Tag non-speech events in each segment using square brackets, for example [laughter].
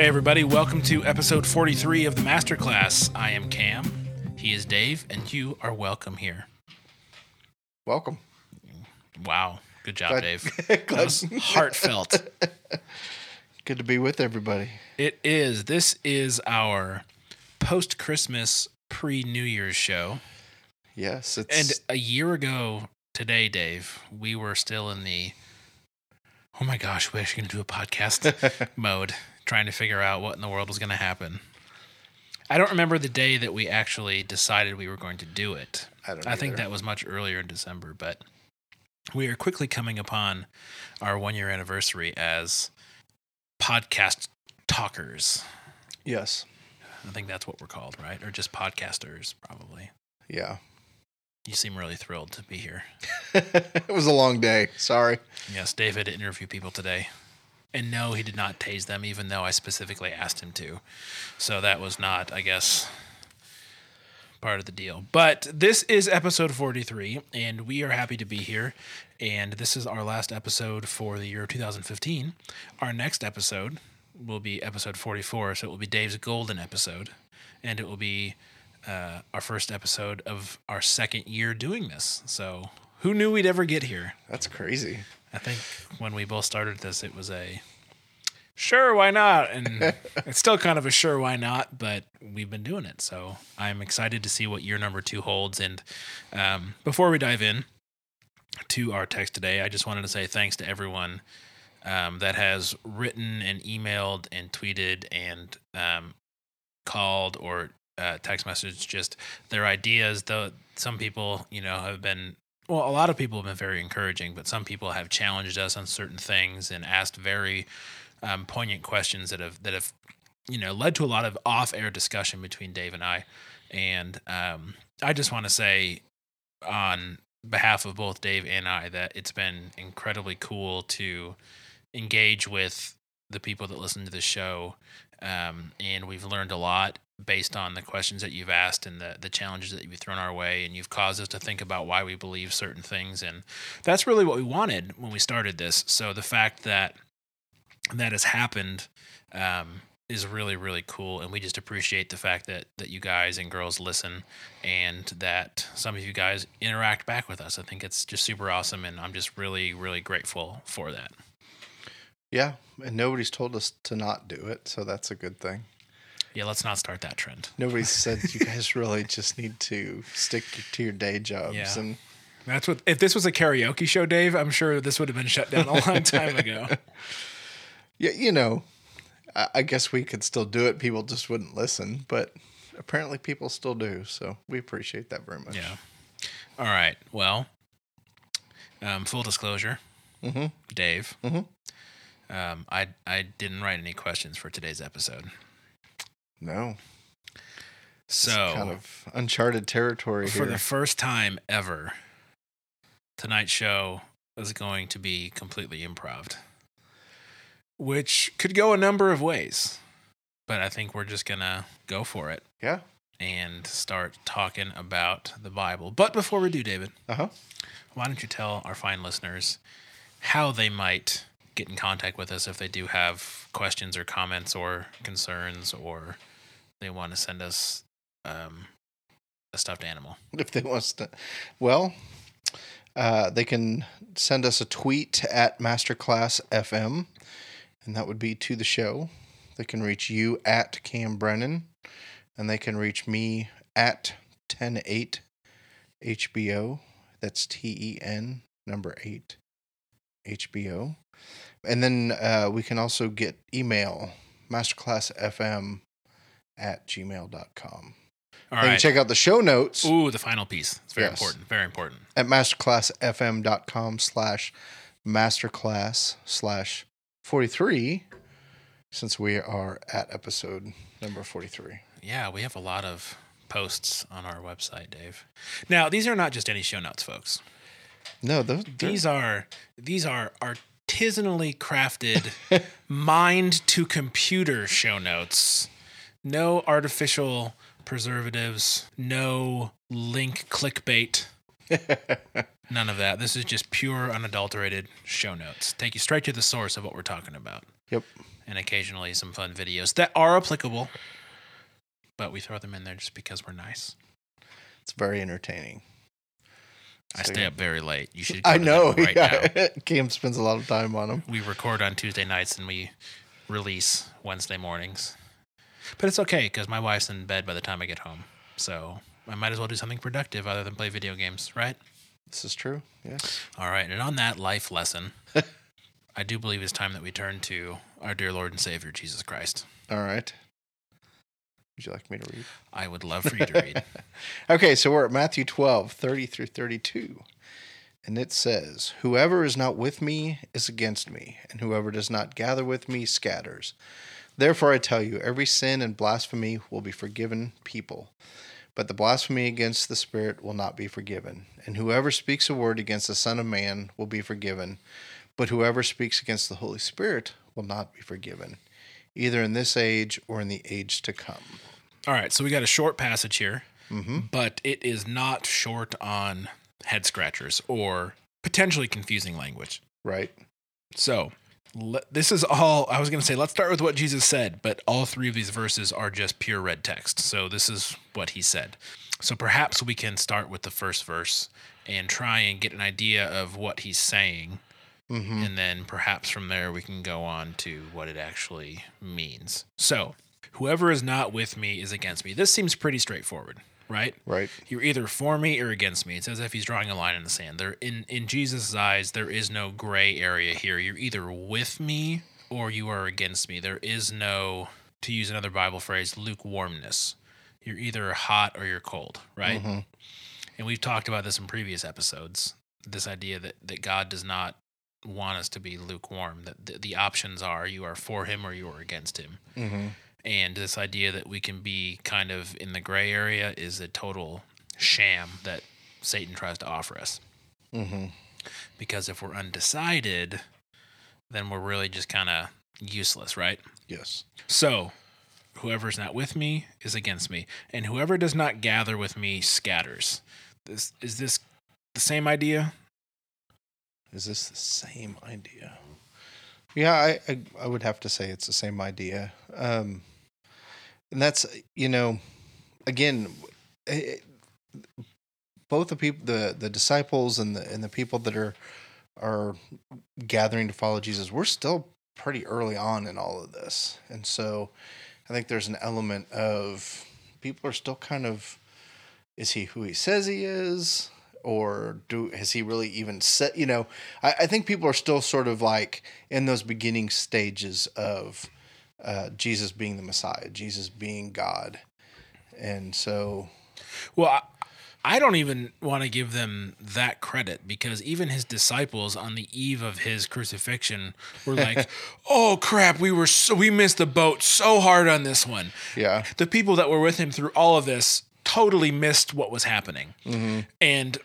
Hey, everybody, welcome to episode 43 of the Masterclass. I am Cam, he is Dave, and you are welcome here. Welcome. Wow. Good job, Glad- Dave. glad- [laughs] That was heartfelt. [laughs] Good to be with everybody. It is. This is our post Christmas, pre New Year's show. Yes, And a year ago today, Dave, we were still in the oh my gosh, we're actually going to do a podcast [laughs] mode, trying to figure out what in the world was going to happen. I don't remember the day that we actually decided we were going to do it. I don't. I think that was much earlier in December, but we are quickly coming upon our one year anniversary as podcast talkers. Yes. I think that's what we're called, right? Or just podcasters, probably. Yeah. You seem really thrilled to be here. [laughs] it was a long day. Sorry. Yes, David interviewed people today. And no, he did not tase them, even though I specifically asked him to. So that was not, I guess, part of the deal. But this is episode 43, and we are happy to be here. And this is our last episode for the year of 2015. Our next episode will be episode 44, so it will be Dave's golden episode. And it will be uh, our first episode of our second year doing this. So who knew we'd ever get here? That's crazy. I think when we both started this, it was a sure, why not? And [laughs] it's still kind of a sure, why not? But we've been doing it. So I'm excited to see what year number two holds. And um, before we dive in to our text today, I just wanted to say thanks to everyone um, that has written and emailed and tweeted and um, called or uh, text message just their ideas. Though some people, you know, have been well, a lot of people have been very encouraging, but some people have challenged us on certain things and asked very um, poignant questions that have that have you know led to a lot of off-air discussion between Dave and I. And um, I just want to say on behalf of both Dave and I that it's been incredibly cool to engage with the people that listen to the show, um, and we've learned a lot based on the questions that you've asked and the, the challenges that you've thrown our way and you've caused us to think about why we believe certain things and that's really what we wanted when we started this. So the fact that that has happened um, is really really cool and we just appreciate the fact that that you guys and girls listen and that some of you guys interact back with us. I think it's just super awesome and i'm just really really grateful for that. Yeah, and nobody's told us to not do it, so that's a good thing. Yeah let's not start that trend Nobody [laughs] said you guys really just need to stick to your day jobs Yeah. and That's what. If this was a karaoke show, Dave, I'm sure this would have been shut down a long [laughs] time ago. yeah, you know, I, I guess we could still do it. People just wouldn't listen, but apparently people still do. So we appreciate that very much. Yeah. All right. Well, um, full disclosure, Mm-hmm. Dave. Mhm. Um, I I didn't write any questions for today's episode, No, it's so kind of uncharted territory for here. the first time ever, tonight's show is going to be completely improv, which could go a number of ways, but I think we're just gonna go for it. yeah. and start talking about the Bible. But before we do, David, Uh huh. why don't you tell our fine listeners how they might get in contact with us if they do have questions or comments or concerns or they want to send us um, a stuffed animal? [laughs] if they want to. Well, uh, they can send us a tweet at Masterclass FM, and that would be to the show. They can reach you at Cam Brennan, and they can reach me at 108 HBO. That's T E N number eight HBO. And then uh, we can also get email masterclassfm at gmail.com. All can right. check out the show notes Ooh, the final piece. It's very Yes. important. Very important. at masterclassfm.com slash masterclass slash 43 since we are at episode number 43 Yeah, we have a lot of posts on our website, Dave. Now, these are not just any show notes, folks. no those, These are these are artisanally crafted, [laughs] mind to computer show notes. No artificial preservatives, no link clickbait. [laughs] None of that. This is just pure, unadulterated show notes. Take you straight to the source of what we're talking about. Yep. and occasionally some fun videos that are applicable, but we throw them in there just because we're nice. It's very entertaining. I So, stay up very late. You should. I know. right yeah. [laughs] Cam spends a lot of time on them. We record on Tuesday nights and we release Wednesday mornings. But it's okay because my wife's in bed by the time I get home, so I might as well do something productive other than play video games, right? This is true. Yes. All right, and on that life lesson, [laughs] I do believe it's time that we turn to our dear Lord and Savior Jesus Christ. All right. Would you like me to read? I would love for you to read. [laughs] Okay, so we're at Matthew 12, 30 through 32. And it says, Whoever is not with me is against me, and whoever does not gather with me scatters. Therefore I tell you, every sin and blasphemy will be forgiven people, but the blasphemy against the Spirit will not be forgiven. And whoever speaks a word against the Son of Man will be forgiven, but whoever speaks against the Holy Spirit will not be forgiven, either in this age or in the age to come. All right, so we got a short passage here, mm-hmm. but it is not short on head scratchers or potentially confusing language. Right? So le- this is all I was going to say. Let's start with what Jesus said, but all three of these verses are just pure red text. So this is what he said. So perhaps we can start with the first verse and try and get an idea of what he's saying. Mm-hmm. And then perhaps from there we can go on to what it actually means. So, whoever is not with me is against me. This seems pretty straightforward, right? Right? You're either for me or against me. It's as if he's drawing a line in the sand. There in in Jesus' eyes, there is no gray area here. You're either with me or you are against me. There is no, to use another Bible phrase, lukewarmness. You're either hot or you're cold, right? Mhm. And we've talked about this in previous episodes. This idea that that God does not want us to be lukewarm. That the, the options are you are for Him or you are against Him Mm-hmm. And this idea that we can be kind of in the gray area is a total sham that Satan tries to offer us. Mm-hmm. Because if we're undecided, then we're really just kind of useless, right? Yes. So, whoever's not with me is against me, and whoever does not gather with me scatters. This is this the same idea? Is this the same idea? Yeah, I, I I would have to say it's the same idea. Um, and that's you know, again, it, both the people, the the disciples, and the and the people that are are gathering to follow Jesus, we're still pretty early on in all of this, and so I think there's an element of people are still kind of, is he who he says he is? or do has he really even said you know I, I think people are still sort of like in those beginning stages of uh, jesus being the messiah jesus being god and so Well, I, I don't even want to give them that credit because even his disciples on the eve of his crucifixion were like, [laughs] "Oh crap, we were so we missed the boat so hard on this one." yeah The people that were with him through all of this totally missed what was happening. Mhm. And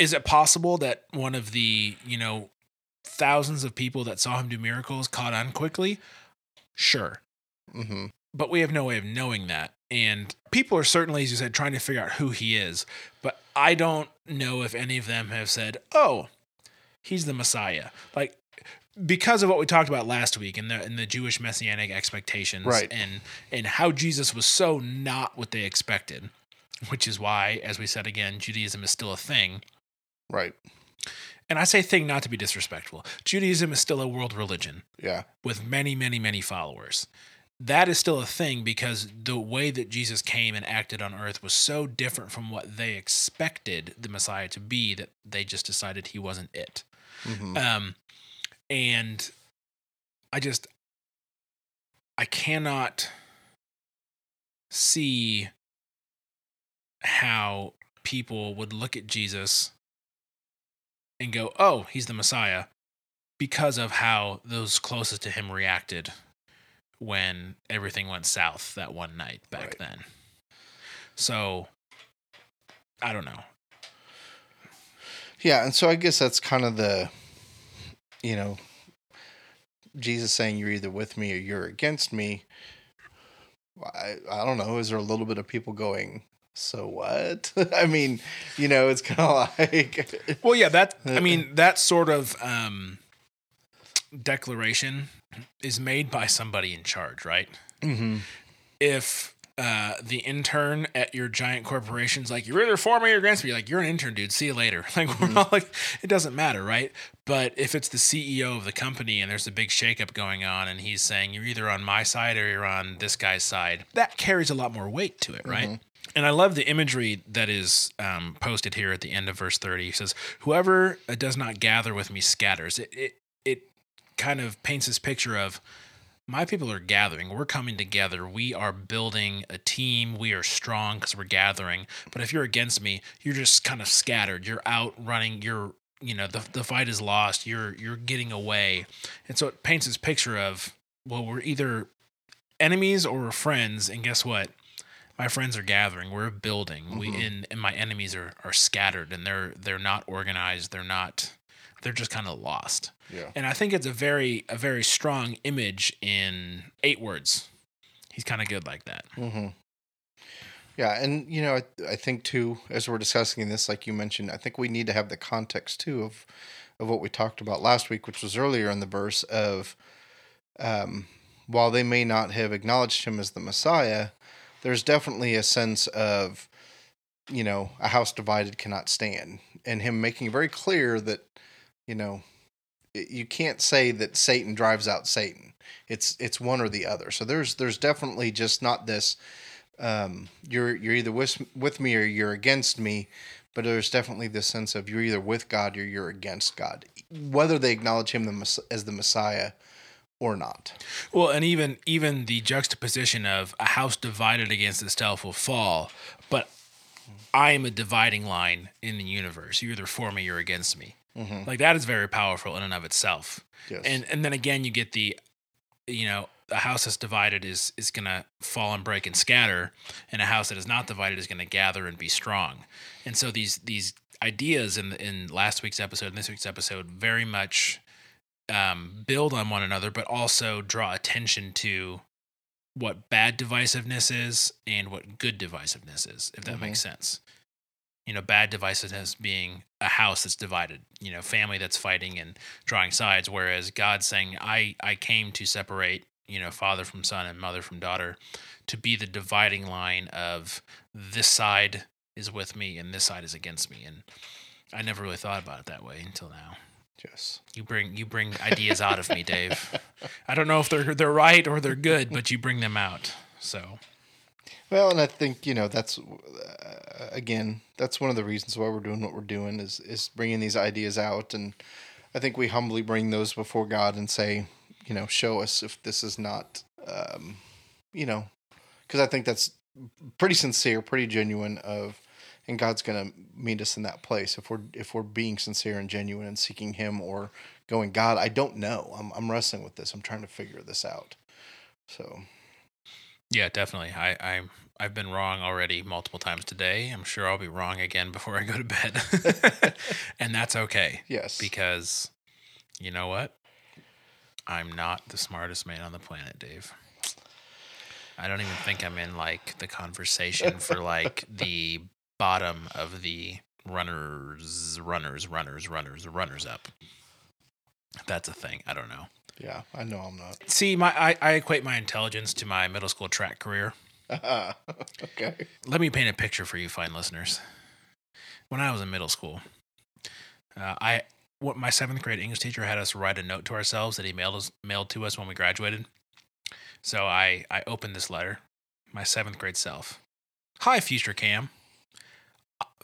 is it possible that one of the, you know, thousands of people that saw him do miracles caught on quickly? Sure hmm but we have no way of knowing that. And people are certainly, as you said, trying to figure out who he is. But I don't know if any of them have said, "Oh, he's the Messiah." Like because of what we talked about last week and the and the Jewish messianic expectations, Right. And and how Jesus was so not what they expected, which is why, as we said again, Judaism is still a thing. right And I say thing not to be disrespectful. Judaism is still a world religion yeah with many, many, many followers. That is still a thing because the way that Jesus came and acted on earth was so different from what they expected the Messiah to be that they just decided he wasn't it. hmm Um, and I just, I cannot see how people would look at Jesus and go, oh, he's the Messiah because of how those closest to him reacted when everything went south that one night back Right. then. So, I don't know. yeah and so i guess that's kind of the you know jesus saying you're either with me or you're against me i i don't know is there a little bit of people going so what [laughs] i mean you know it's kind of like [laughs] Well, yeah, that I mean that sort of um declaration is made by somebody in charge, right? Mm-hmm. If uh, the intern at your giant corporation's like, you're either for me or against me, like, you're an intern, dude. See you later. [laughs] Like, we're not like, it doesn't matter, right? But if it's the CEO of the company and there's a big shakeup going on and he's saying, you're either on my side or you're on this guy's side, that carries a lot more weight to it, right? And I love the imagery that is um, posted here at the end of verse 30. He says, Whoever does not gather with me scatters. It, it, it kind of paints this picture of my people are gathering. We're coming together. We are building a team. We are strong because we're gathering. But if you're against me, you're just kind of scattered. You're out running. You're, you know, the, the fight is lost. You're, you're getting away. And so it paints this picture of, well, we're either enemies or we're friends. And guess what? My friends are gathering we're building we and, and my enemies are are scattered and they're they're not organized they're not they're just kind of lost Yeah. and i think it's a very a very strong image in eight words he's kind of good like that Mm-hmm. Yeah, and you know, I, I think too, as we're discussing this, like you mentioned, I think we need to have the context too of of what we talked about last week, which was earlier in the verse of, um, while they may not have acknowledged him as the Messiah, there's definitely a sense of, you know, a house divided cannot stand, and him making very clear that, you know, you can't say that Satan drives out Satan. It's it's one or the other. So there's there's definitely just not this um, you're you're either with with me or you're against me, but there's definitely this sense of you're either with God or you're against God, whether they acknowledge him as the Messiah or not. well and even even the juxtaposition of a house divided against itself will fall but i am a dividing line in the universe. You're either for me or against me. Mm-hmm. Like that is very powerful in and of itself. Yes. and and then again you get the you know a house that's divided is is gonna fall and break and scatter and a house that is not divided is gonna gather and be strong. And so these these ideas in in last week's episode and this week's episode very much um, build on one another but also draw attention to what bad divisiveness is and what good divisiveness is if that makes sense. You know bad divisiveness being a house that's divided you know family that's fighting and drawing sides whereas god's saying i i came to separate you know father from son and mother from daughter to be the dividing line of this side is with me and this side is against me. And i never really thought about it that way until now yes. you bring you bring ideas out of me dave i don't know if they're they're right or they're good but you bring them out so Well, and I think you know that's uh, again that's one of the reasons why we're doing what we're doing is is bringing these ideas out, and I think we humbly bring those before God and say, you know, show us if this is not, um, you know, because I think that's pretty sincere, pretty genuine of, and God's gonna meet us in that place if we're if we're being sincere and genuine and seeking Him or going, God, I don't know, I'm I'm wrestling with this, I'm trying to figure this out, so. Yeah, definitely. I, I'm I've been wrong already multiple times today. I'm sure I'll be wrong again before I go to bed. [laughs] and that's okay. Yes. Because you know what? I'm not the smartest man on the planet, Dave. I don't even think I'm in like the conversation for like [laughs] the bottom of the runners, runners, runners, runners, runners up. That's a thing. I don't know. Yeah, I know I'm not. See, my I, I equate my intelligence to my middle school track career. [laughs] okay. Let me paint a picture for you, fine listeners. When I was in middle school, uh, I what my seventh grade English teacher had us write a note to ourselves that he mailed us mailed to us when we graduated. So I I opened this letter, my seventh grade self. Hi, future Cam.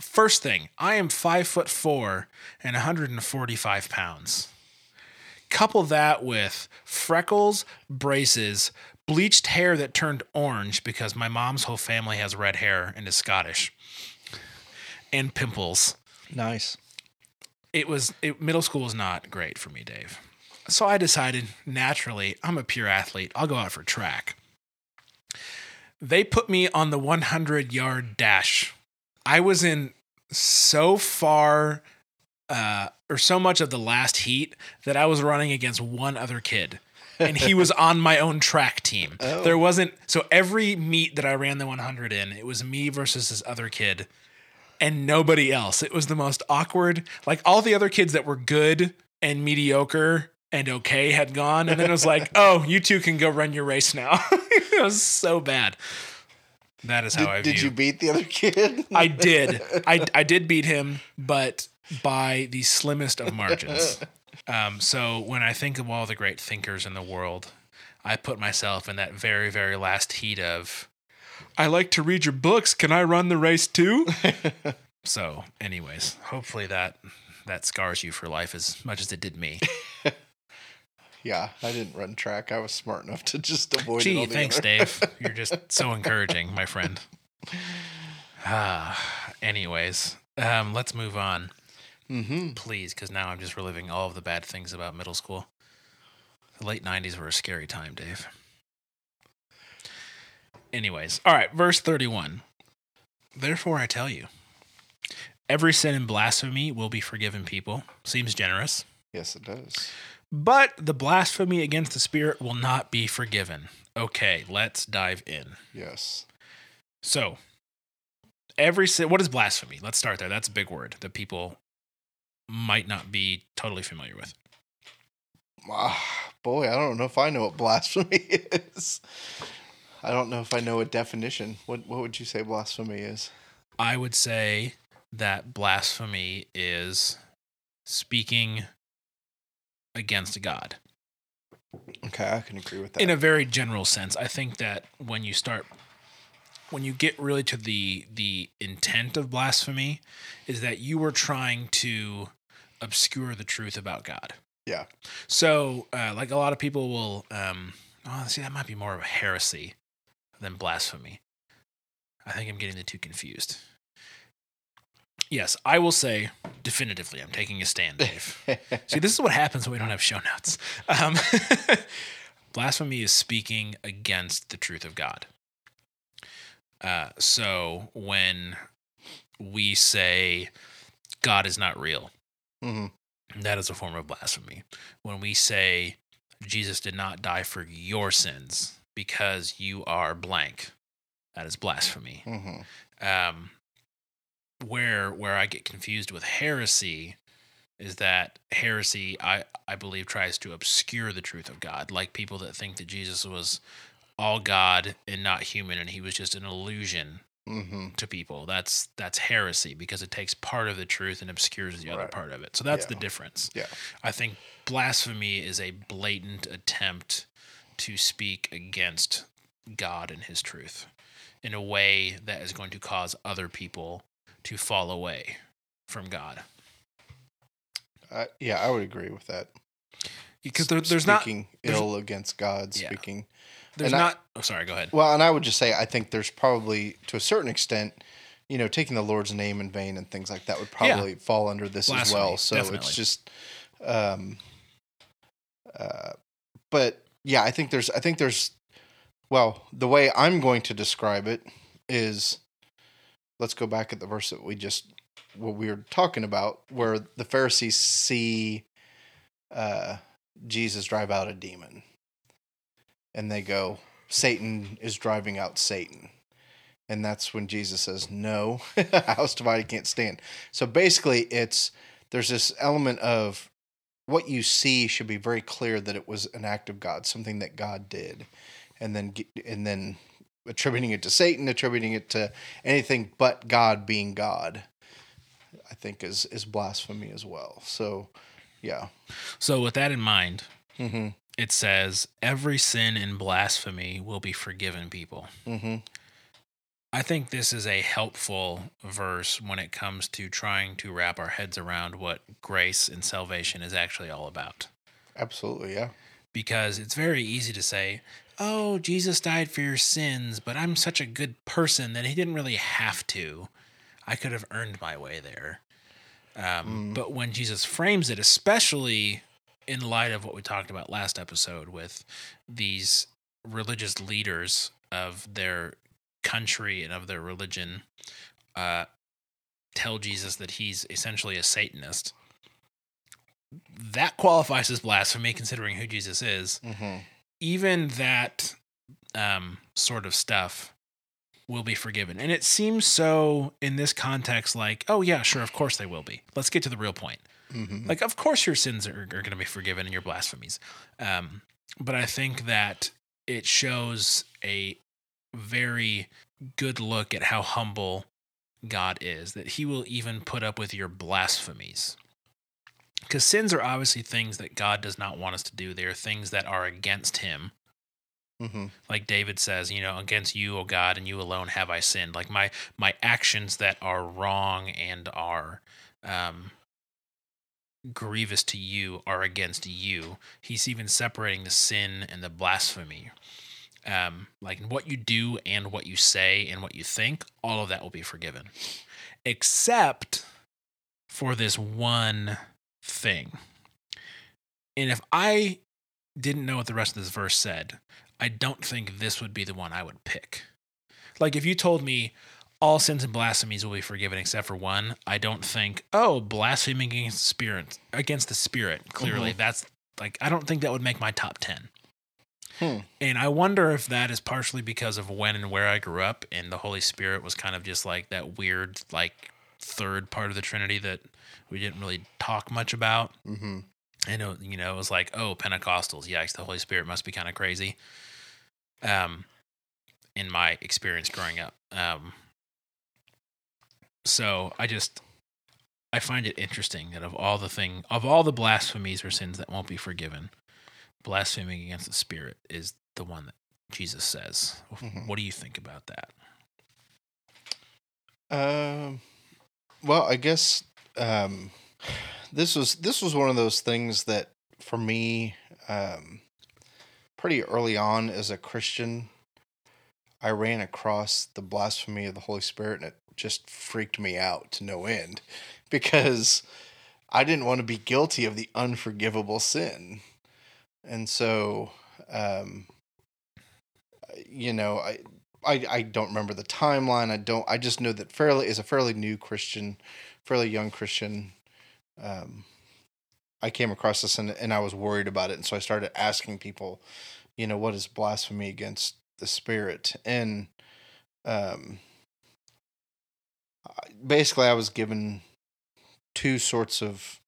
First thing, I am five foot four and 145 pounds. Couple that with freckles, braces, bleached hair that turned orange because my mom's whole family has red hair and is Scottish, and pimples. Nice. It was it, middle school was not great for me, Dave. So I decided naturally I'm a pure athlete. I'll go out for track. They put me on the 100 yard dash. I was in so far uh, or so much of the last heat that I was running against one other kid. And he was on my own track team. [laughs] Oh. There wasn't so every meet that I ran the 100 in, it was me versus this other kid and nobody else. It was the most awkward. Like all the other kids that were good and mediocre and okay had gone, and then it was like, [laughs] oh, you two can go run your race now. [laughs] it was so bad. That is how Did, I did you beat the other kid? [laughs] I did. [laughs] I I did beat him, but by the slimmest of margins. Um, so when I think of all the great thinkers in the world, I put myself in that very, very last heat of I like to read your books. Can I run the race too? [laughs] so, anyways, hopefully that that scars you for life as much as it did me. Yeah, I didn't run track. I was smart enough to just avoid it. Gee, thanks, Dave. [laughs] You're just so encouraging, my friend. Ah, anyways, um, let's move on. Mm-hmm. please, because now I'm just reliving all of the bad things about middle school. The late 90s were a scary time, Dave. Anyways, all right, verse 31. Therefore, I tell you, every sin and blasphemy will be forgiven people. Seems generous. Yes, it does. But the blasphemy against the Spirit will not be forgiven. Okay, let's dive in. Yes. So, every sin, what is blasphemy? Let's start there. That's a big word that people might not be totally familiar with. Ah, boy, I don't know if I know what blasphemy [laughs] is. I don't know if I know a definition. What What would you say blasphemy is? I would say that blasphemy is speaking against God. Okay, I can agree with that. In a very general sense, I think that when you start when you get really to the the intent of blasphemy is that you were trying to obscure the truth about God. yeah. So, uh, like a lot of people will, um, oh, see, that might be more of a heresy than blasphemy. I think I'm getting the two confused. Yes, I will say definitively, I'm taking a stand, Dave. [laughs] see, this is what happens when we don't have show notes. Um, [laughs] blasphemy is speaking against the truth of God. Uh, so when we say God is not real, hmm that is a form of blasphemy. When we say Jesus did not die for your sins because you are blank, that is blasphemy. hmm Um, where where I get confused with heresy is that heresy I I believe tries to obscure the truth of God, like people that think that Jesus was all God and not human, and he was just an illusion hmm to people. That's that's heresy because it takes part of the truth and obscures the other part of it. So that's the difference. Yeah. I think blasphemy is a blatant attempt to speak against God and his truth in a way that is going to cause other people to fall away from God. I, yeah, I would agree with that. Because there, there's not speaking there's- ill against God. Yeah. Speaking there's and I- not oh sorry, go ahead. well, and I would just say I think there's probably to a certain extent, you know, taking the Lord's name in vain and things like that would Yeah. probably fall under this as well. So definitely. it's just, um, uh, but yeah, I think there's, I think there's, well, the way I'm going to describe it is, let's go back at the verse that we just what we were talking about, where the Pharisees see uh, Jesus drive out a demon, and they go, "Satan is driving out Satan." And that's when Jesus says, No, [laughs] house divided can't stand. So basically, it's there's this element of what you see should be very clear that it was an act of God, something that God did, and then and then attributing it to Satan, attributing it to anything but God being God, I think is is blasphemy as well. So, yeah, So with that in mind, mm-hmm. it says every sin and blasphemy will be forgiven people. Mm-hmm. I think this is a helpful verse when it comes to trying to wrap our heads around what grace and salvation is actually all about. absolutely, yeah, Because it's very easy to say, oh, Jesus died for your sins, but I'm such a good person that he didn't really have to. I could have earned my way there. Um, Mm. But when Jesus frames it, especially in light of what we talked about last episode with these religious leaders of their country and of their religion, uh, tell Jesus that he's essentially a Satanist. That qualifies as blasphemy, considering who Jesus is mm-hmm. Even that um, sort of stuff will be forgiven. And it seems so in this context like, oh, yeah, sure, of course they will be. Let's get to the real point. Mhm. Like, of course your sins are, are going to be forgiven and your blasphemies. Um, but I think that it shows a very good look at how humble God is, that he will even put up with your blasphemies. Because sins are obviously things that God does not want us to do. They are things that are against him Mhm. like David says, you know, against you, O God, and you alone have I sinned. Like my my actions that are wrong and are um, grievous to you are against you. He's even separating the sin and the blasphemy. Um, like what you do and what you say and what you think, all of that will be forgiven, except for this one thing. And if I didn't know what the rest of this verse said, I don't think this would be the one I would pick. Like if you told me all sins and blasphemies will be forgiven except for one, I don't think, oh, blaspheming against the spirit against the spirit. Clearly, that's like I don't think that would make my top ten. Hmm. And I wonder if that is partially because of when and where I grew up, and the Holy Spirit was kind of just like that weird, like third part of the Trinity that we didn't really talk much about. Mhm. I know, you know, it was like, oh, Pentecostals, yikes, the Holy Spirit must be kind of crazy. Um, in my experience growing up. Um, so I just, I find it interesting that of all the thing, of all the blasphemies or sins that won't be forgiven, blaspheming against the Spirit is the one that Jesus says. Mhm. What do you think about that? Um, well, I guess um, this was this was one of those things that for me, um, pretty early on as a Christian, I ran across the blasphemy of the Holy Spirit, and it just freaked me out to no end [laughs] because I didn't want to be guilty of the unforgivable sin, and so, um, you know, I I, I don't remember the timeline. I don't. I just know that fairly is a fairly new Christian, fairly young Christian. Um, I came across this and, and I was worried about it, and so I started asking people, you know, what is blasphemy against the Spirit? And um, basically, I was given two sorts of,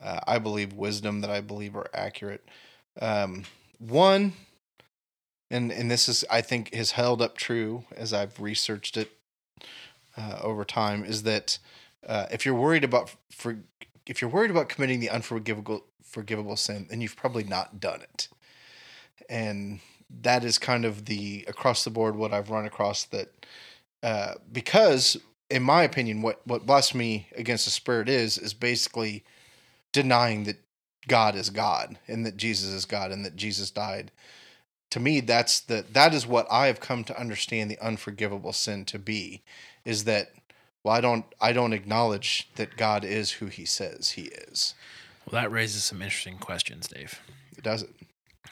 uh, I believe, wisdom that I believe are accurate. Um, one and and this is I think has held up true as I've researched it uh, over time is that uh, if you're worried about for if you're worried about committing the unforgivable forgivable sin, then you've probably not done it, and that is kind of the across the board what I've run across that uh, because in my opinion what what blasphemy against the spirit is is basically denying that God is God and that Jesus is God and that Jesus died to me that's the that is what i have come to understand the unforgivable sin to be is that well i don't i don't acknowledge that god is who he says he is Well, that raises some interesting questions, Dave. it does it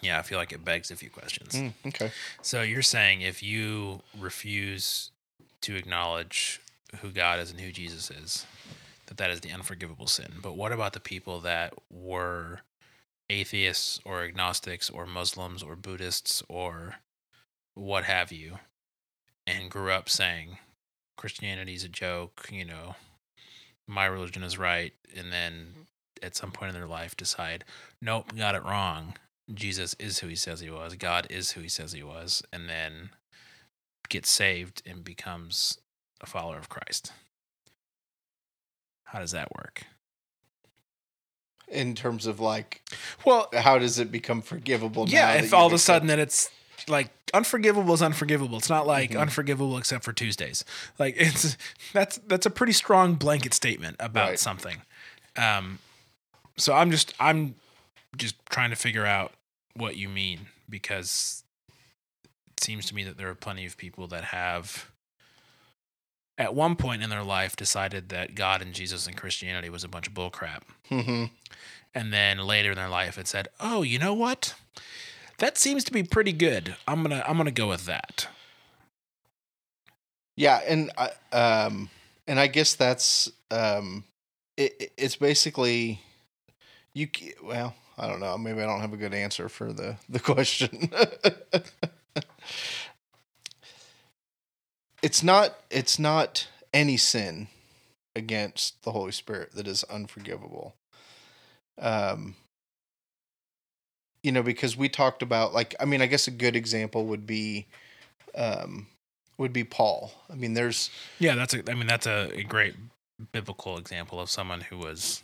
Yeah, I feel like it begs a few questions. Mm, okay So you're saying if you refuse to acknowledge who God is and who Jesus is, that that is the unforgivable sin. But what about the people that were atheists or agnostics or Muslims or Buddhists or what have you, and grew up saying Christianity's a joke, you know, my religion is right, and then at some point in their life decide, nope, got it wrong. Jesus is who he says he was. God is who he says he was, and then gets saved and becomes a follower of Christ. How does that work? In terms of like Well, how does it become forgivable yeah, if all of a sudden that it's like unforgivable is unforgivable. It's not like Mhm. unforgivable except for Tuesdays. Like [laughs] it's that's that's a pretty strong blanket statement about Right. something. Um so I'm just I'm just trying to figure out what you mean because it seems to me that there are plenty of people that have at one point in their life decided that God and Jesus and Christianity was a bunch of bullcrap. Mhm. And then later in their life it said, "Oh, you know what? That seems to be pretty good. I'm going to I'm to go with that." yeah and i um and i guess that's um it- it's basically you well i don't know maybe i don't have a good answer for the the question [laughs] it's not it's not any sin against the Holy Spirit that is unforgivable. Um you know, because we talked about like I mean, I guess a good example would be um would be Paul. I mean, there's Yeah, that's a. I mean, that's a, a great biblical example of someone who was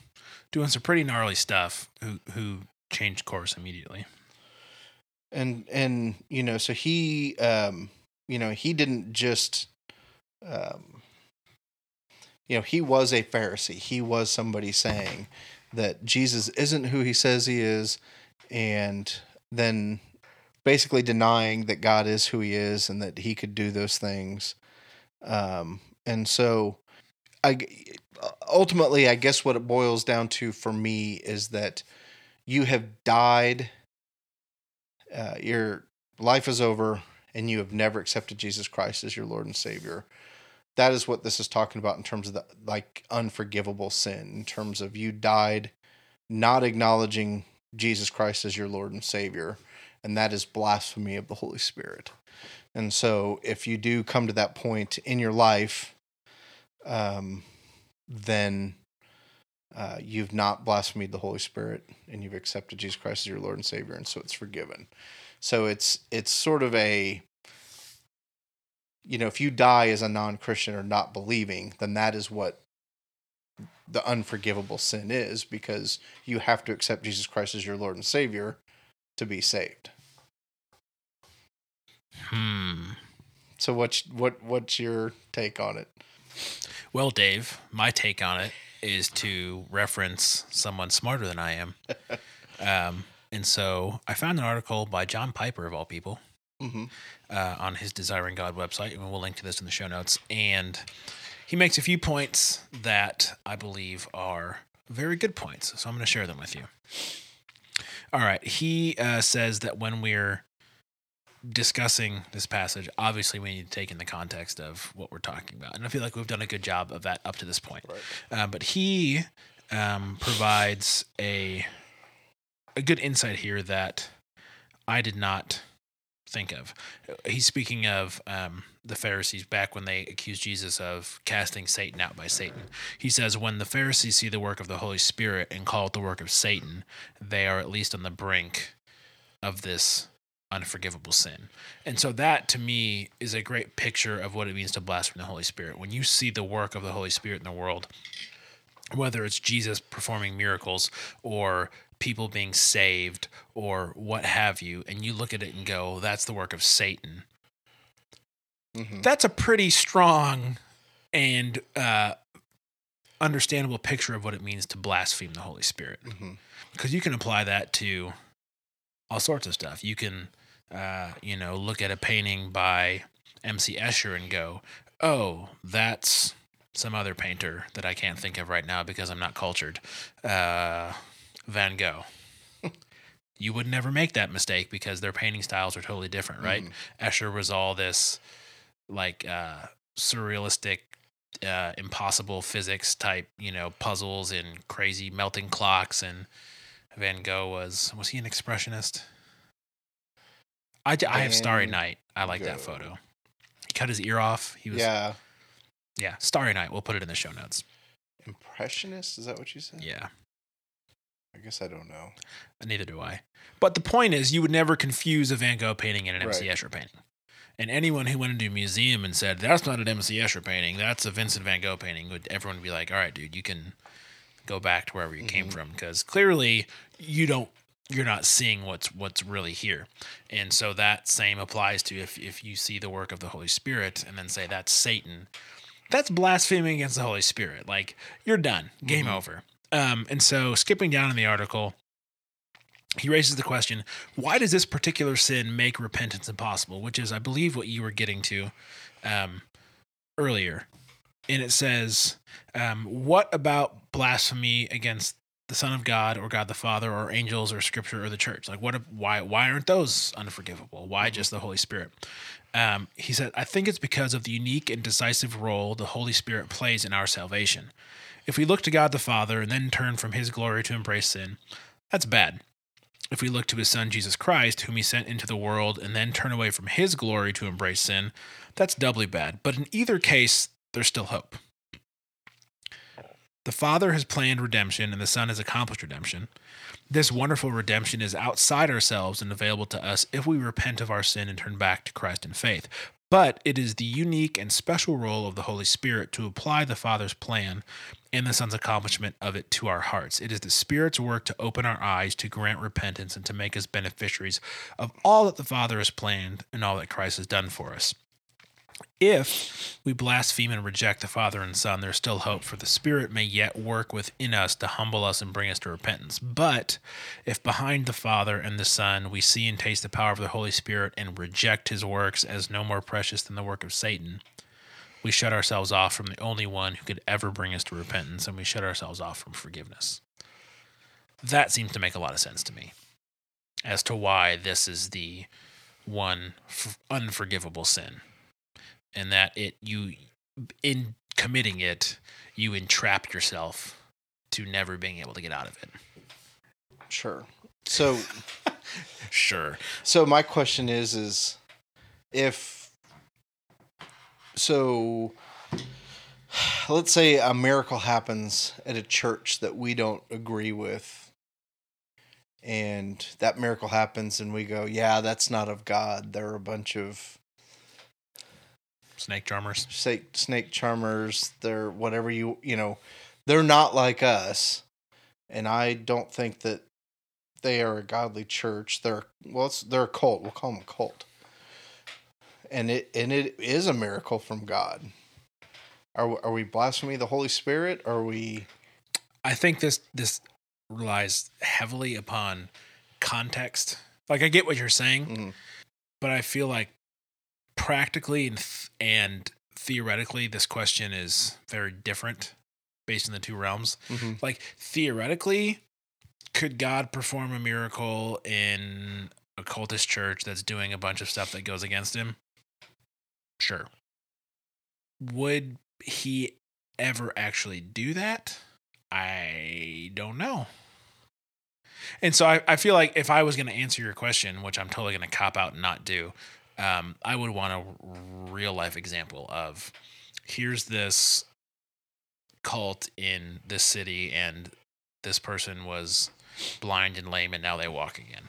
doing some pretty gnarly stuff who who changed course immediately. and and you know, so he um you know, he didn't just um you know, he was a Pharisee. He was somebody saying that Jesus isn't who he says he is and then basically denying that God is who he is and that he could do those things. Um, and so I ultimately I guess what it boils down to for me is that you have died uh, your life is over and you have never accepted Jesus Christ as your Lord and Savior. That is what this is talking about in terms of the like unforgivable sin, in terms of you died not acknowledging Jesus Christ as your Lord and Savior, and that is blasphemy of the Holy Spirit. And so, if you do come to that point in your life, um, then uh, you've not blasphemed the Holy Spirit, and you've accepted Jesus Christ as your Lord and Savior, and so it's forgiven. So it's it's sort of a you know, if you die as a non-Christian or not believing, then that is what the unforgivable sin is because you have to accept Jesus Christ as your Lord and Savior to be saved. Hmm. So what's what what's your take on it? Well, Dave, my take on it is to reference someone smarter than I am. [laughs] um, and so I found an article by John Piper, of all people, Mm-hmm. uh, on his Desiring God website, and we'll link to this in the show notes. And he makes a few points that I believe are very good points. So I'm going to share them with you. All right. He uh, says that when we're discussing this passage, obviously we need to take in the context of what we're talking about. And I feel like we've done a good job of that up to this point. Right. Uh, but he um, provides a a good insight here that I did not think of. He's speaking of um, the Pharisees back when they accused Jesus of casting Satan out by Satan. He says, When the Pharisees see the work of the Holy Spirit and call it the work of Satan, they are at least on the brink of this unforgivable sin. And so that to me is a great picture of what it means to blaspheme the Holy Spirit. When you see the work of the Holy Spirit in the world, whether it's Jesus performing miracles or people being saved or what have you, and you look at it and go, that's the work of Satan. Mm-hmm. That's a pretty strong and uh, understandable picture of what it means to blaspheme the Holy Spirit. Mm-hmm. Because you can apply that to all sorts of stuff. You can, uh, you know, look at a painting by M.C. Escher and go, oh, that's some other painter that I can't think of right now because I'm not cultured. Uh, Van Gogh. you would never make that mistake because their painting styles are totally different, right? Mhm. Escher was all this like uh, surrealistic, uh, impossible physics type, you know, puzzles and crazy melting clocks. And Van Gogh was was he an expressionist? I, I have Starry Night. I like that photo. He cut his ear off. He was Yeah. yeah, Starry Night. We'll put it in the show notes. Impressionist? Is that what you said? Yeah, I guess I don't know. neither do I. But the point is, you would never confuse a Van Gogh painting and an MC Escher painting. And anyone who went into a museum and said that's not an MC Escher painting, that's a Vincent Van Gogh painting, would everyone would be like, "All right, dude, you can go back to wherever you came Mhm. from because clearly you don't you're not seeing what's what's really here." And so that same applies to if if you see the work of the Holy Spirit and then say that's Satan, that's blaspheming against the Holy Spirit. Like you're done, game Mhm. over. Um, and so skipping down in the article, he raises the question why does this particular sin make repentance impossible? Which is i believe what you were getting to um, earlier. And it says um, what about blasphemy against the son of god or god the father or angels or scripture or the church? Like what why why aren't those unforgivable? Why just the holy spirit? Um, he said i think it's because of the unique and decisive role the holy spirit plays in our salvation if we look to god the father and then turn from his glory to embrace sin that's bad if we look to his son Jesus Christ, whom he sent into the world, and then turn away from his glory to embrace sin, that's doubly bad. But in either case, there's still hope. The Father has planned redemption, and the Son has accomplished redemption. This wonderful redemption is outside ourselves and available to us if we repent of our sin and turn back to Christ in faith. But it is the unique and special role of the Holy Spirit to apply the Father's plan and the Son's accomplishment of it to our hearts. It is the Spirit's work to open our eyes, to grant repentance, and to make us beneficiaries of all that the Father has planned and all that Christ has done for us. If we blaspheme and reject the Father and Son, there's still hope, for the Spirit may yet work within us to humble us and bring us to repentance. But if behind the Father and the Son we see and taste the power of the Holy Spirit and reject his works as no more precious than the work of Satan, we shut ourselves off from the only one who could ever bring us to repentance, and we shut ourselves off from forgiveness. That seems to make a lot of sense to me as to why this is the one unforgivable sin and that it you in committing it you entrap yourself to never being able to get out of it. Sure. So [laughs] sure. so my question is is if so let's say a miracle happens at a church that we don't agree with and that miracle happens and we go yeah that's not of god. They're a bunch of snake charmers. Snake snake charmers they're whatever you you know they're not like us. And i don't think that they are a godly church. They're well it's, they're a cult. We'll call them a cult. And it and it is a miracle from god. Are, are we blaspheming the holy spirit? Are we i think this this relies heavily upon context. Like i get what you're saying Mhm. but i feel like practically and, th- and theoretically this question is very different based on the two realms. Mhm. like theoretically could god perform a miracle in a cultist church that's doing a bunch of stuff that goes against him? Sure. Would he ever actually do that? I don't know. And so i, I feel like if i was going to answer your question which i'm totally going to cop out and not do um, i would want a real life example of here's this cult in this city and this person was blind and lame and now they walk again.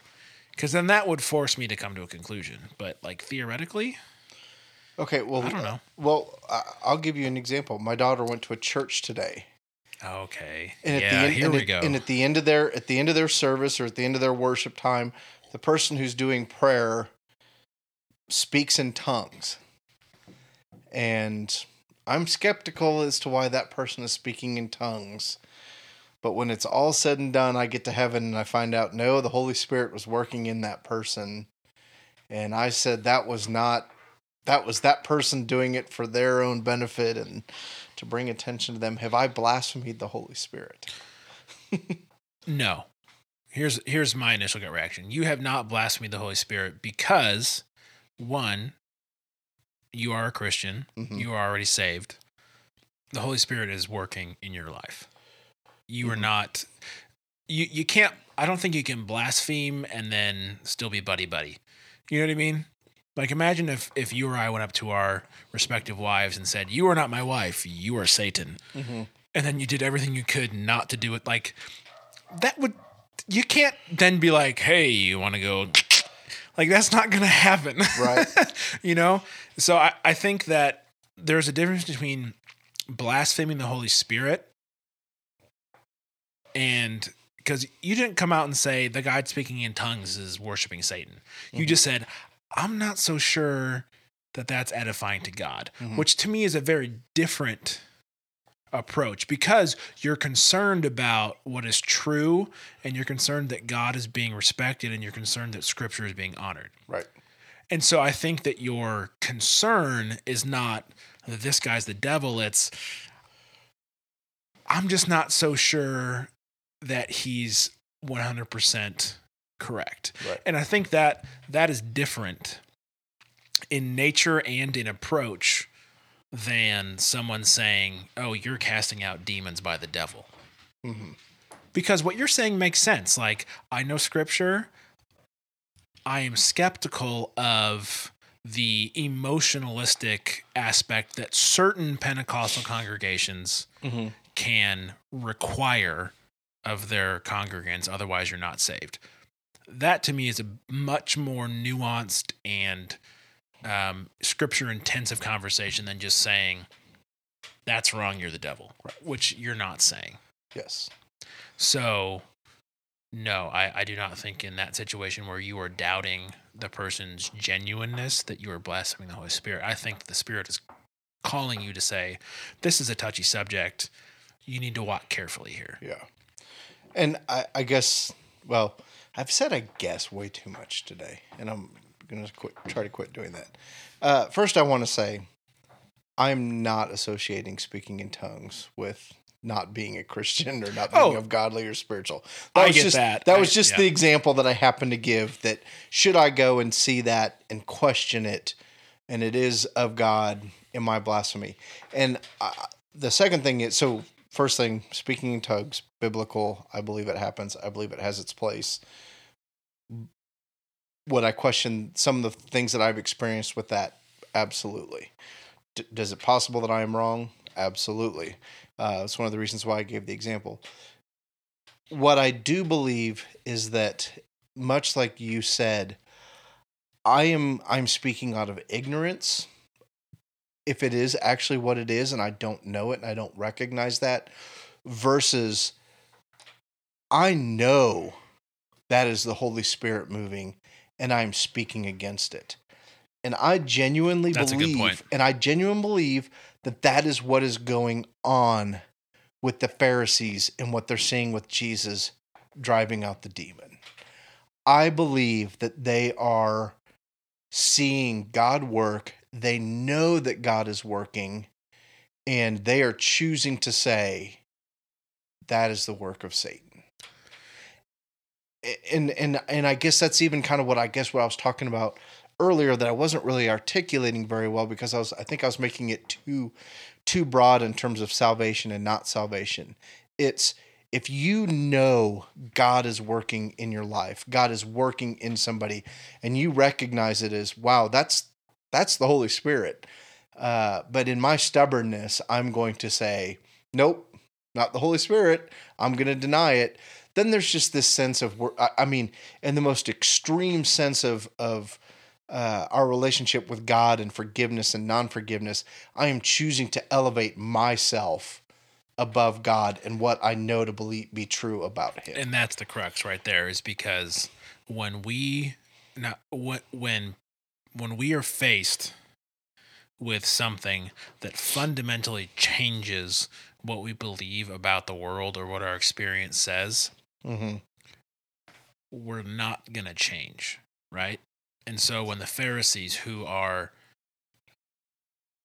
Because then that would force me to come to a conclusion. But like theoretically okay well i don't know. well I- i'll give you an example. My daughter went to a church today. Okay. And at yeah the end, here we at, go. And at the end of their at the end of their service or at the end of their worship time, the person who's doing prayer speaks in tongues. And I'm skeptical as to why that person is speaking in tongues. But when it's all said and done, I get to heaven and I find out no, the Holy Spirit was working in that person. And I said that was not that was that person doing it for their own benefit and to bring attention to them. Have I blasphemed the Holy Spirit? [laughs] No. Here's here's my initial gut reaction. You have not blasphemed the Holy Spirit because one, you are a Christian. Mhm. You are already saved. The Holy Spirit is working in your life. You are Mhm. not you you can't I don't think you can blaspheme and then still be buddy buddy. You know what I mean? Like imagine if if you or I went up to our respective wives and said, "You are not my wife. You are Satan." Mm-hmm. and then you did everything you could not to do it like that would you can't then be like hey you want to go like that's not gonna happen Right. [laughs] you know so I, I think that there's a difference between blaspheming the holy spirit and because you didn't come out and say the guy speaking in tongues is worshiping satan you Mhm. just said i'm not so sure that that's edifying to god Mhm. which to me is a very different approach because you're concerned about what is true and you're concerned that God is being respected and you're concerned that scripture is being honored. Right. And so I think that your concern is not that this guy's the devil, it's I'm just not so sure that he's 100% correct. Right. And I think that that is different in nature and in approach than someone saying, "Oh, you're casting out demons by the devil." Mm-hmm. because what you're saying makes sense. Like I know scripture. I am skeptical of the emotionalistic aspect that certain Pentecostal congregations Mhm. can require of their congregants, otherwise, you're not saved. That to me is a much more nuanced and um, scripture intensive conversation than just saying, that's wrong, you're the devil, which you're not saying. Yes. So, no, I, I do not think in that situation where you are doubting the person's genuineness that you are blaspheming the Holy Spirit. I think the Spirit is calling you to say, this is a touchy subject. You need to walk carefully here. Yeah. And I, I guess, well, I've said I guess way too much today, and I'm going to quit, try to quit doing that. Uh, first, I want to say I'm not associating speaking in tongues with not being a Christian or not being Oh. of godly or spiritual. I was get just, that. That I- was just yeah. the example that I happened to give. That should I go and see that and question it, and it is of God in my blasphemy. And uh, the second thing is so first thing speaking in tongues biblical i believe it happens i believe it has its place would i question some of the things that i've experienced with that? Absolutely. D- does it possible that i am wrong? Absolutely. Uh, it's one of the reasons why i gave the example. What i do believe is that much like you said i am i'm speaking out of ignorance. If it is actually what it is and I don't know it and I don't recognize that versus I know that is the Holy Spirit moving and I'm speaking against it. And I genuinely That's believe and I genuinely believe that that is what is going on with the Pharisees and what they're seeing with Jesus driving out the demon. I believe that they are seeing God work. They know that God is working, and they are choosing to say that is the work of Satan. And and and I guess that's even kind of what I guess what I was talking about earlier that I wasn't really articulating very well because I was I think I was making it too too broad in terms of salvation and not salvation. It's if you know God is working in your life, God is working in somebody, and you recognize it as wow, that's that's the Holy Spirit. Uh, but in my stubbornness, I'm going to say, nope, not the Holy Spirit. I'm going to deny it. Then there's just this sense of, wor- I mean, in the most extreme sense of of uh, our relationship with God and forgiveness and non forgiveness, I am choosing to elevate myself above God and what I know to believe be true about Him. and that's the crux right there is because when we not when when we are faced with something that fundamentally changes what we believe about the world or what our experience says hmm we're not going to change right? And so when the pharisees who are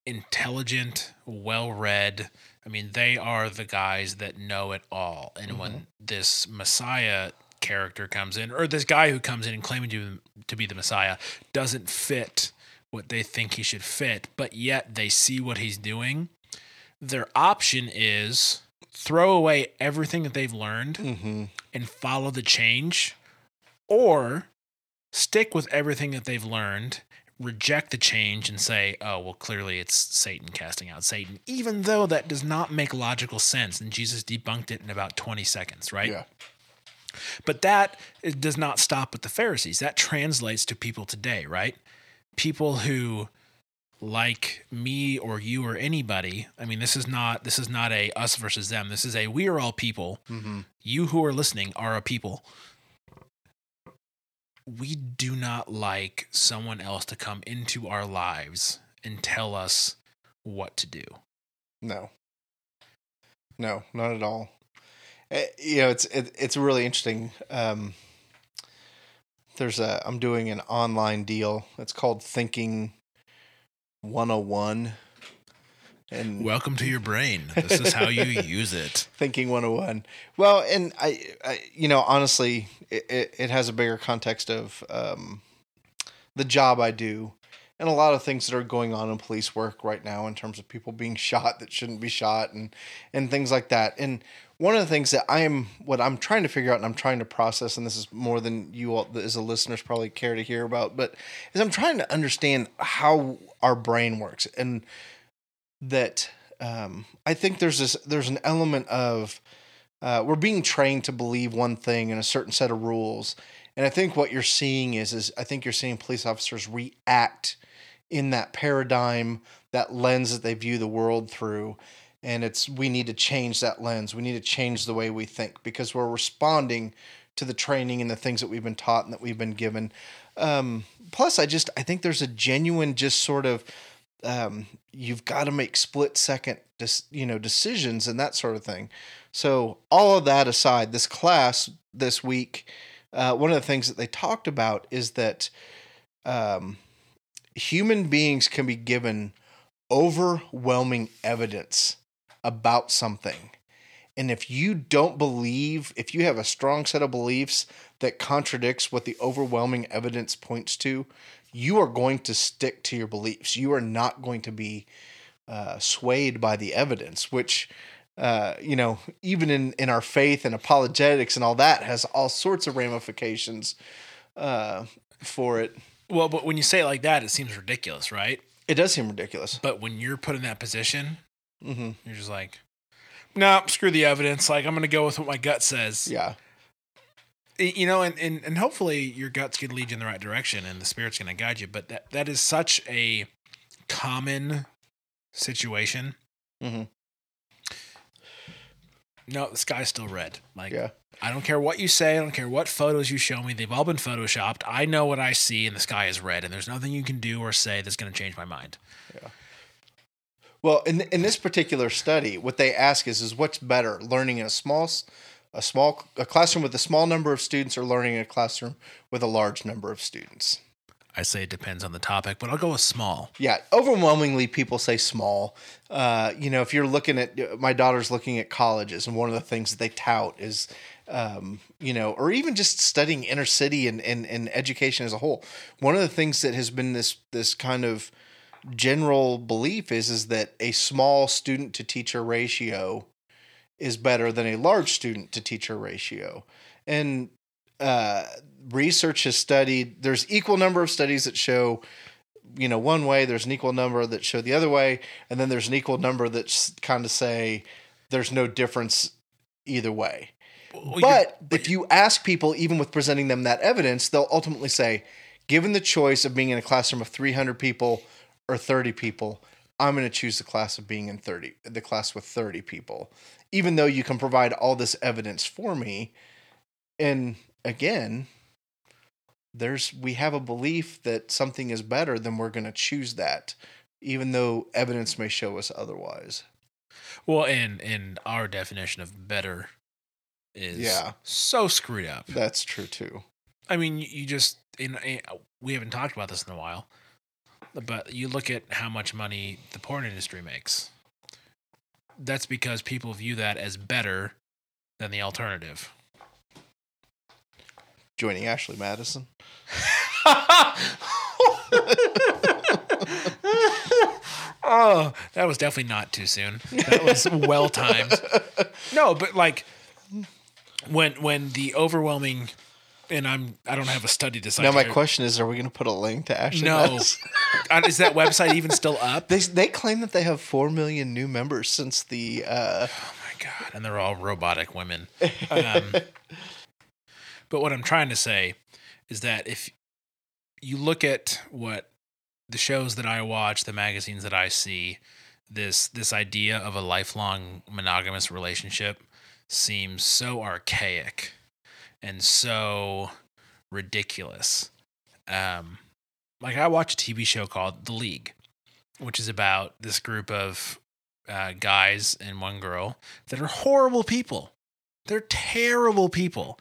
intelligent well read i mean they are the guys that know it all. And when this messiah character comes in or this guy who comes in and claiming to, to be the messiah doesn't fit what they think he should fit but yet they see what he's doing their option is throw away everything that they've learned hmm and follow the change or stick with everything that they've learned reject the change and say oh well clearly it's satan casting out satan even though that does not make logical sense and jesus debunked it in about 20 seconds right? Yeah. but that it does not stop with the pharisees. That translates to people today right? People who like me or you or anybody i mean this is not this is not a us versus them this is a we are all people hmm you who are listening are a people. We do not like someone else to come into our lives and tell us what to do. No. No, not at all. Eh, you know, it's it, it's really interesting. Um, there's a I'm doing an online deal. It's called Thinking 101. And Welcome to your brain. This is how you [laughs] use it. Thinking 101. Well, and I, I you know, honestly, it, it, it has a bigger context of um, the job I do and a lot of things that are going on in police work right now in terms of people being [laughs] shot that shouldn't be shot and and things like that. And one of the things that I am what I'm trying to figure out and I'm trying to process, and this is more than you all as a listeners probably care to hear about, but is I'm trying to understand how our brain works and that um, I think there's this there's an element of uh, we're being trained to believe one thing in a certain set of rules, and I think what you're seeing is is I think you're seeing police officers react in that paradigm, that lens that they view the world through, and it's we need to change that lens. We need to change the way we think because we're responding to the training and the things that we've been taught and that we've been given. Um, plus, I just I think there's a genuine just sort of um, you've got to make split second dis, you know decisions and that sort of thing. So all of that aside, this class this week, uh, one of the things that they talked about is that um, human beings can be given overwhelming evidence about something. And if you don't believe, if you have a strong set of beliefs that contradicts what the overwhelming evidence points to, you are going to stick to your beliefs. You are not going to be uh, swayed by the evidence, which, uh, you know, even in, in our faith and apologetics and all that has all sorts of ramifications uh, for it. Well, but when you say it like that, it seems ridiculous, right? It does seem ridiculous. But when you're put in that position, Mm-hmm. you're just like, no, screw the evidence. Like, I'm going to go with what my gut says. Yeah. You know, and, and, and hopefully your gut's going to lead you in the right direction and the spirit's going to guide you. But that, that is such a common situation. Mhm. No, the sky's still red. Like, Yeah. I don't care what you say. I don't care what photos you show me. They've all been photoshopped. I know what I see, and the sky is red, and there's nothing you can do or say that's going to change my mind. Well, in in this particular study, what they ask is is what's better, learning in a small a small a classroom with a small number of students or learning in a classroom with a large number of students. I say it depends on the topic, but I'll go with small. Yeah, overwhelmingly people say small. Uh, you know, if you're looking at my daughter's looking at colleges, and one of the things that they tout is, um, you know, or even just studying inner city and, and and education as a whole. One of the things that has been this this kind of general belief is is that a small student to teacher ratio is better than a large student to teacher ratio, and uh, research has studied. There's equal number of studies that show you know one way there's an equal number that show the other way and then there's an equal number that kind of say there's no difference either way Well, but if you ask people even with presenting them that evidence they'll ultimately say given the choice of being in a classroom of 300 people or 30 people i'm going to choose the class of being in 30 the class with 30 people even though you can provide all this evidence for me and again there's we have a belief that something is better then we're going to choose that even though evidence may show us otherwise well, and and our definition of better is Yeah. so screwed up. that's true too I mean, you, just in, in we haven't talked about this in a while, but you look at how much money the porn industry makes. That's because people view that as better than the alternative. joining ashley madison [laughs] oh, that was definitely not too soon. That was well timed. [laughs] No, but like when when the overwhelming and I'm I don't have a study to cite now my question is are we going to put a link to ashley No. [laughs] Uh, is that website even still up? they, they claim that they have 4 million new members since the uh Oh my god! And they're all robotic women. [laughs] Um, but what I'm trying to say is that if you look at what the shows that I watch, the magazines that I see, this this idea of a lifelong monogamous relationship seems so archaic and so ridiculous. Um, like I watch a TV show called The League, which is about this group of uh, guys and one girl that are horrible people. They're terrible people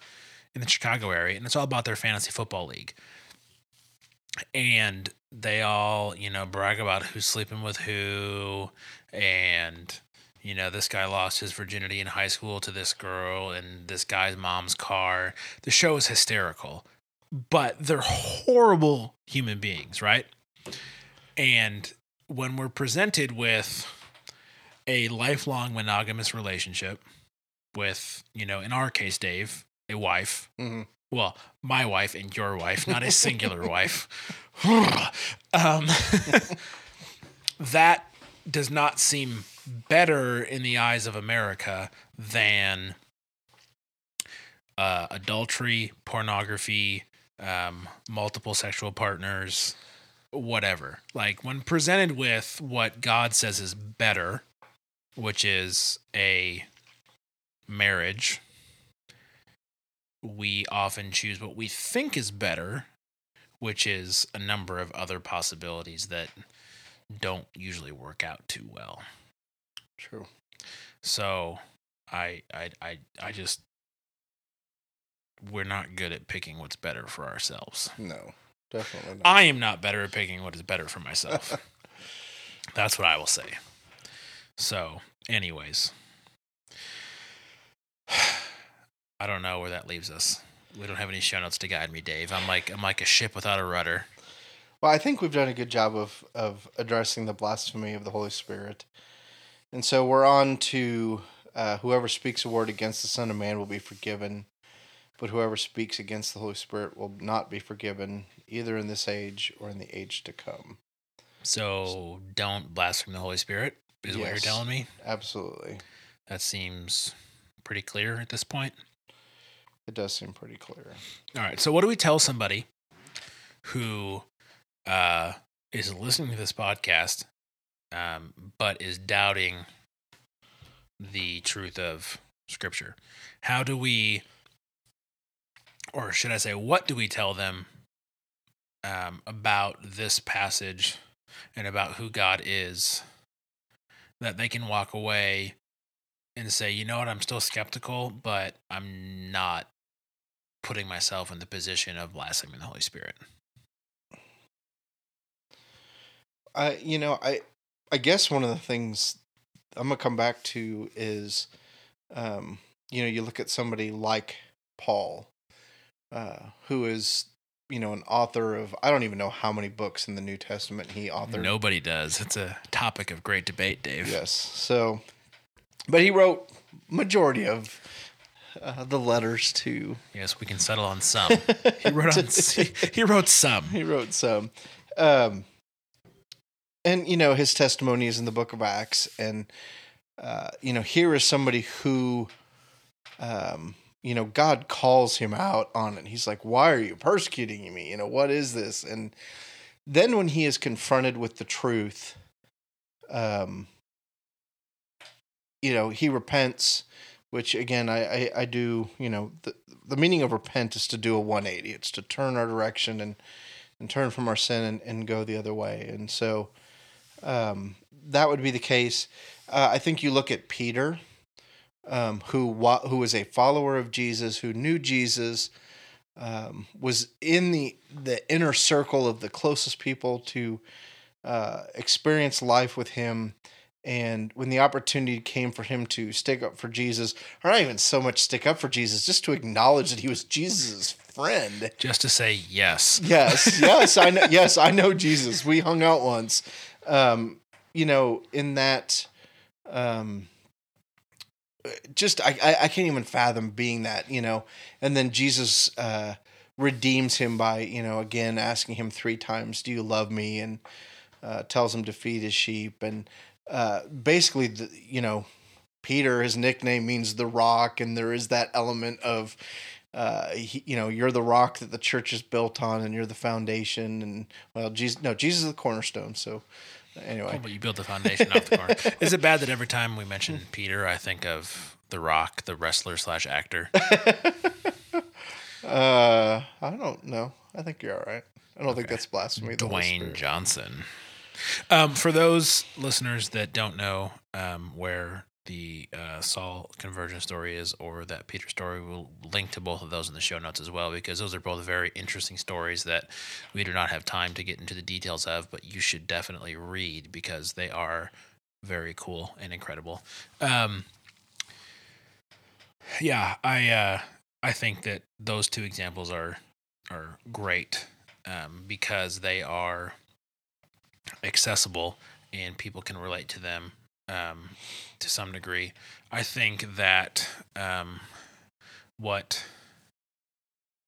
in the Chicago area, and it's all about their fantasy football league. And they all, you know, brag about who's sleeping with who, and you know, this guy lost his virginity in high school to this girl, and this guy's mom's car. The show is hysterical, but they're horrible human beings, right? And when we're presented with a lifelong monogamous relationship with, you know, in our case, Dave, a wife, Mhm. well, my wife and your wife, not a singular [laughs] wife. [sighs] um, [laughs] that does not seem better in the eyes of America than uh, adultery, pornography, um, multiple sexual partners, whatever. Like when presented with what God says is better, which is a marriage, we often choose what we think is better, which is a number of other possibilities that don't usually work out too well. True. So I I I I just we're not good at picking what's better for ourselves. No, definitely not. I am not better at picking what is better for myself. [laughs] That's what I will say. So, anyways, [sighs] I don't know where that leaves us. We don't have any show notes to guide me, Dave. I'm like I'm like a ship without a rudder. Well, I think we've done a good job of of addressing the blasphemy of the Holy Spirit, and so we're on to uh, whoever speaks a word against the Son of Man will be forgiven, but whoever speaks against the Holy Spirit will not be forgiven, either in this age or in the age to come. So, don't blaspheme the Holy Spirit is what you're telling me. Absolutely, That seems pretty clear at this point. it does seem pretty clear. All right. So, what do we tell somebody who uh, is listening to this podcast, um, but is doubting the truth of Scripture? How do we, or should I say, what do we tell them um, about this passage and about who God is that they can walk away and say, you know what, I'm still skeptical, but I'm not putting myself in the position of blaspheming the Holy Spirit. I you know I I guess one of the things I'm gonna come back to is, um, you know, you look at somebody like Paul, uh, who is you know an author of I don't even know how many books in the New Testament he authored. Nobody does. It's a topic of great debate, Dave. Yes. So, but he wrote majority of uh, the letters to. Yes, we can settle on some. He wrote [laughs] on. [laughs] he wrote some. he wrote some. Um, and you know his testimony is in the book of Acts, and uh, you know here is somebody who, um, you know, God calls him out on it. He's like, "Why are you persecuting me? You know, what is this?" And then when he is confronted with the truth, um, you know, he repents. Which again, I, I, I do. You know, the the meaning of repent is to do a one eighty. It's to turn our direction and and turn from our sin and, and go the other way. And so um, that would be the case. Uh, I think you look at Peter, um, who wa- who was a follower of Jesus, who knew Jesus, um, was in the the inner circle of the closest people to uh, experience life with him. And when the opportunity came for him to stick up for Jesus, or not even so much stick up for Jesus, just to acknowledge that he was Jesus' friend, Just to say yes. Yes, yes, I know. [laughs] Yes, I know Jesus. We hung out once. Um, you know, in that, um, just I, I I can't even fathom being that. You know, and then Jesus uh, redeems him by you know again asking him three times, "Do you love me?" and uh, tells him to feed his sheep, and uh, basically, the, you know, Peter, his nickname means the rock, and there is that element of uh, he, you know, you're the rock that the church is built on, and you're the foundation. And well, Jesus, no, Jesus is the cornerstone. So, anyway, Oh, but you built the foundation off the corner. [laughs] Is it bad that every time we mention Peter, I think of The Rock, the wrestler slash actor? [laughs] uh, I don't know. I think you're all right. I don't think that's blasphemy. the Holy Dwayne Spirit. Johnson. Um, for those listeners that don't know um, where the uh, Saul conversion story is or that Peter story, we'll link to both of those in the show notes as well because those are both very interesting stories that we do not have time to get into the details of, but you should definitely read because they are very cool and incredible. Um, yeah, I uh, I think that those two examples are are great um, because they are accessible and people can relate to them um, to some degree. I think that um, what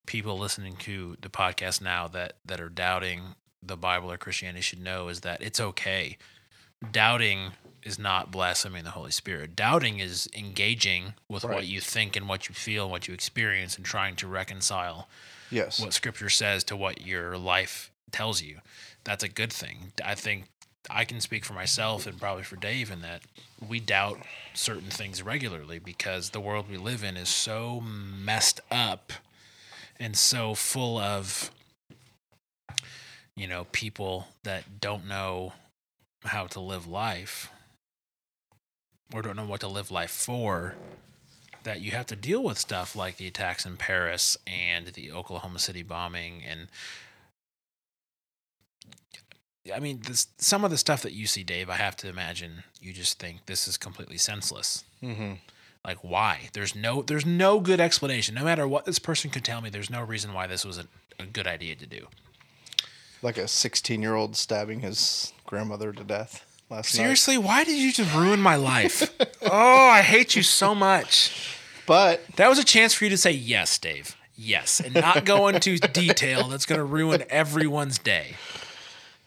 people listening to the podcast now that that are doubting the Bible or Christianity should know is that it's okay. Doubting is not blaspheming the Holy Spirit. Doubting is engaging with Right. what you think and what you feel and what you experience and trying to reconcile Yes. what scripture says to what your life tells you. That's a good thing. I think I can speak for myself and probably for Dave in that we doubt certain things regularly because the world we live in is so messed up and so full of you know people that don't know how to live life or don't know what to live life for that you have to deal with stuff like the attacks in Paris and the Oklahoma City bombing and I mean this some of the stuff that you see Dave I have to imagine you just think this is completely senseless. Hmm like why? There's no there's no good explanation. No matter what this person could tell me there's no reason why this was a, a good idea to do. Like a 16 year old stabbing his grandmother to death last night. seriously why did you just ruin my life? [laughs] Oh I hate you so much. But that was a chance for you to say yes Dave. Yes and not go into detail that's going to ruin everyone's day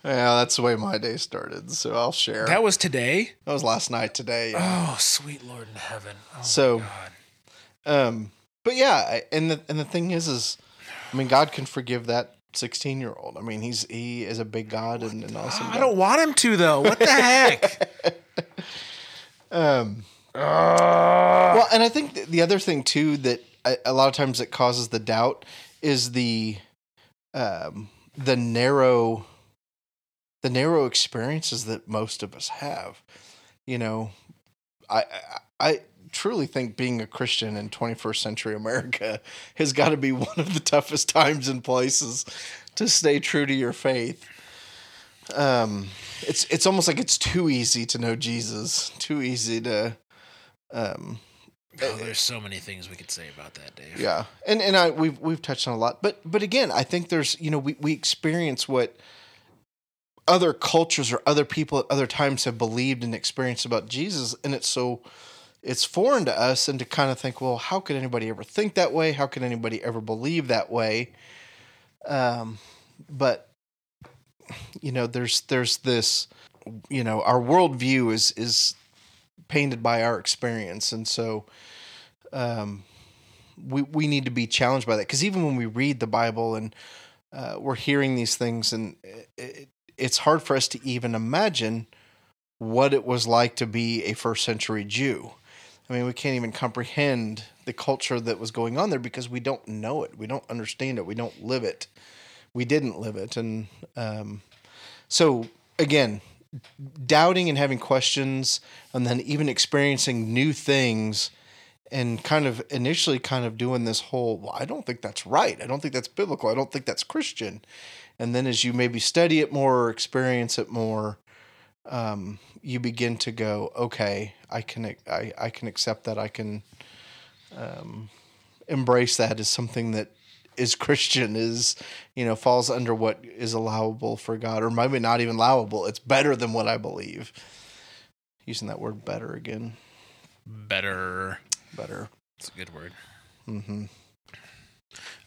yeah, that's the way my day started. So I'll share. that was today That was last night today. yeah. oh sweet lord in heaven oh So- God. Um, but yeah, and the and the thing is, is I mean, God can forgive that sixteen year old. I mean, he's he is a big God and an awesome. I don't want him to though. What the heck? [laughs] Um, well, and I think the other thing too that a, a lot of times it causes the doubt is the um, the narrow the narrow experiences that most of us have. You know, I I, I truly think being a Christian in 21st century America [laughs] has got to be one of the toughest times and places to stay true to your faith. Um, it's it's almost like it's too easy to know Jesus, too easy to, um, Oh, there's so many things we could say about that, Dave. yeah, and and I we've we've touched on a lot, but but again, I think there's you know we we experience what other cultures or other people at other times have believed and experienced about Jesus, and it's so it's foreign to us, and to kind of think, well, how could anybody ever think that way? How could anybody ever believe that way? Um, but you know, there's there's this, you know, our worldview is is painted by our experience, and so. Um, we we need to be challenged by that because even when we read the Bible and uh, we're hearing these things, and it, it's hard for us to even imagine what it was like to be a first century Jew. I mean, we can't even comprehend the culture that was going on there because we don't know it, we don't understand it, we don't live it, we didn't live it, and um, so again, doubting and having questions, and then even experiencing new things and kind of initially kind of doing this whole well i don't think that's right. I don't think that's biblical. I don't think that's christian and then as you maybe study it more or experience it more um, you begin to go okay i can i, I can accept that i can um, embrace that as something that is christian is you know falls under what is allowable for god or maybe not even allowable it's better than what i believe using that word better again Better. better It's a good word. hmm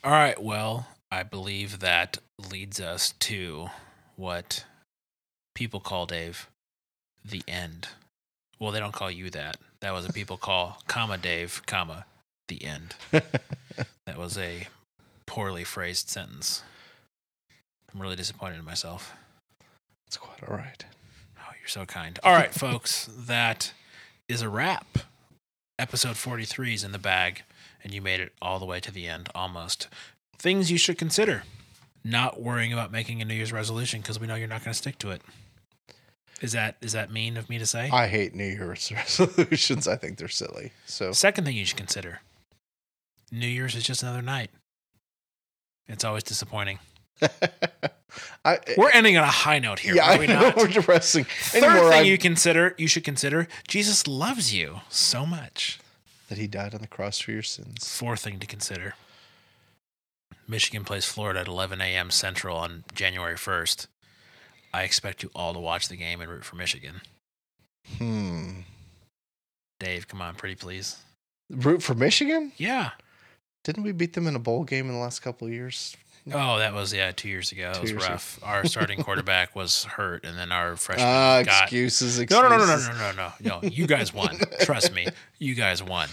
All right. Well, I believe that leads us to what people call Dave the end. Well, they don't call you that. That was a people call, comma Dave, comma the end. [laughs] That was a poorly phrased sentence. I'm really disappointed in myself. It's quite all right. Oh, you're so kind. All right, folks, that is a wrap. Episode 43 is in the bag, and you made it all the way to the end almost. Things you should consider not worrying about making a New Year's resolution because we know you're not going to stick to it. Is that is that mean of me to say? I hate New Year's [laughs] resolutions. I think they're silly. So Second thing you should consider New Year's is just another night. It's always disappointing. [laughs] I, eh, We're ending on a high note here, yeah, are we not? we're depressing. Third Anymore, thing I- you consider, you should consider, Jesus loves you so much. that he died on the cross for your sins. Fourth thing to consider Michigan plays Florida at 11 a.m. Central on January 1st. I expect you all to watch the game and root for Michigan. Hmm. Dave, come on, pretty please. Root for Michigan? Yeah. Didn't we beat them in a bowl game in the last couple of years? Oh, that was yeah, two years ago. Two was years ago. rough. Our starting quarterback was hurt, and then our freshman Ah, got excuses, no, no, no, no, no, no, no, no. You guys won. [laughs] Trust me, you guys won.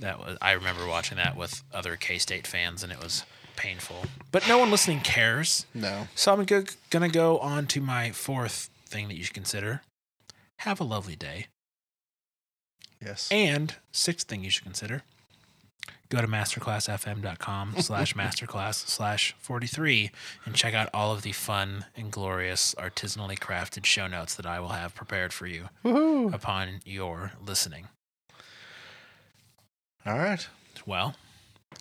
That was. I remember watching that with other K State fans, and it was painful. But no one listening cares. No. So I'm go- gonna go on to my fourth thing that you should consider. Have a lovely day. Yes. And sixth thing you should consider. Go to masterclassfm.com [laughs] slash masterclass slash 43 and check out all of the fun and glorious artisanally crafted show notes that I will have prepared for you Woohoo. upon your listening. All right. Well,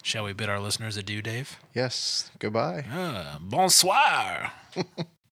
shall we bid our listeners adieu, Dave? Yes. Goodbye. Ah, bonsoir. [laughs]